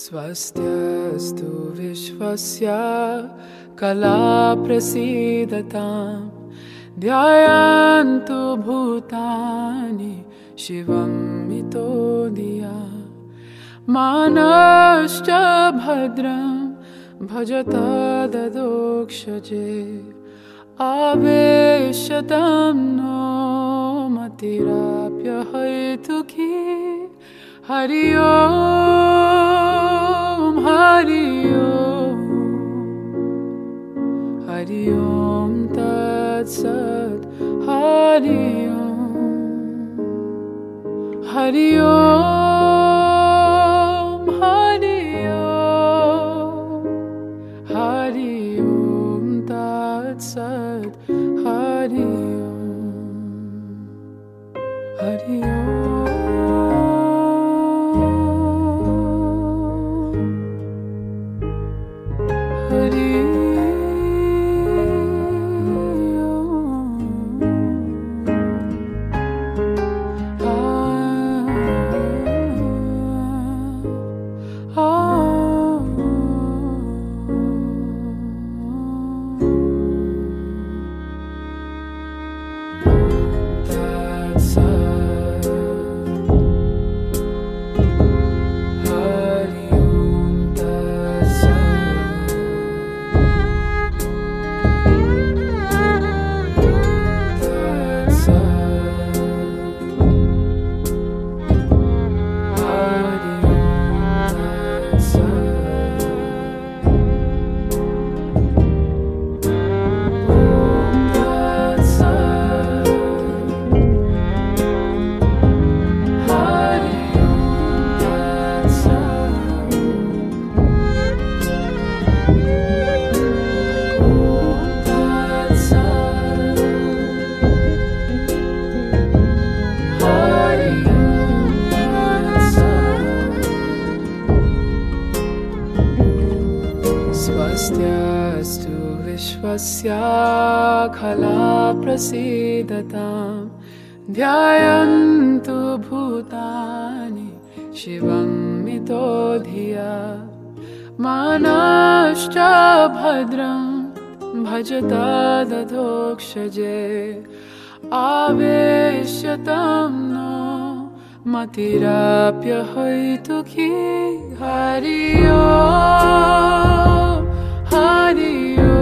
स्वस्त्यस्तु विश्वस्य कला प्रसीदताम् ध्यायन्तु भूतानि शिवं मितो धिया मानश्च भद्रं भजत ददोक्षजे आवेशतं नो मतिराप्यहैतुकी हरि ओम Om Tat Sat Hari Om. Hari Om Hari Om. Hari Om Tat Sat Hari Om. Hari Om. विश्वस्य खला प्रसीदताम् ध्यायन्तु भूतानि शिवं मितो धिया। मानश्च भद्रं भजता दधोक्षजे आवेश्यतं नो मतिराप्यहैतुकी हरि ओम हरि ओम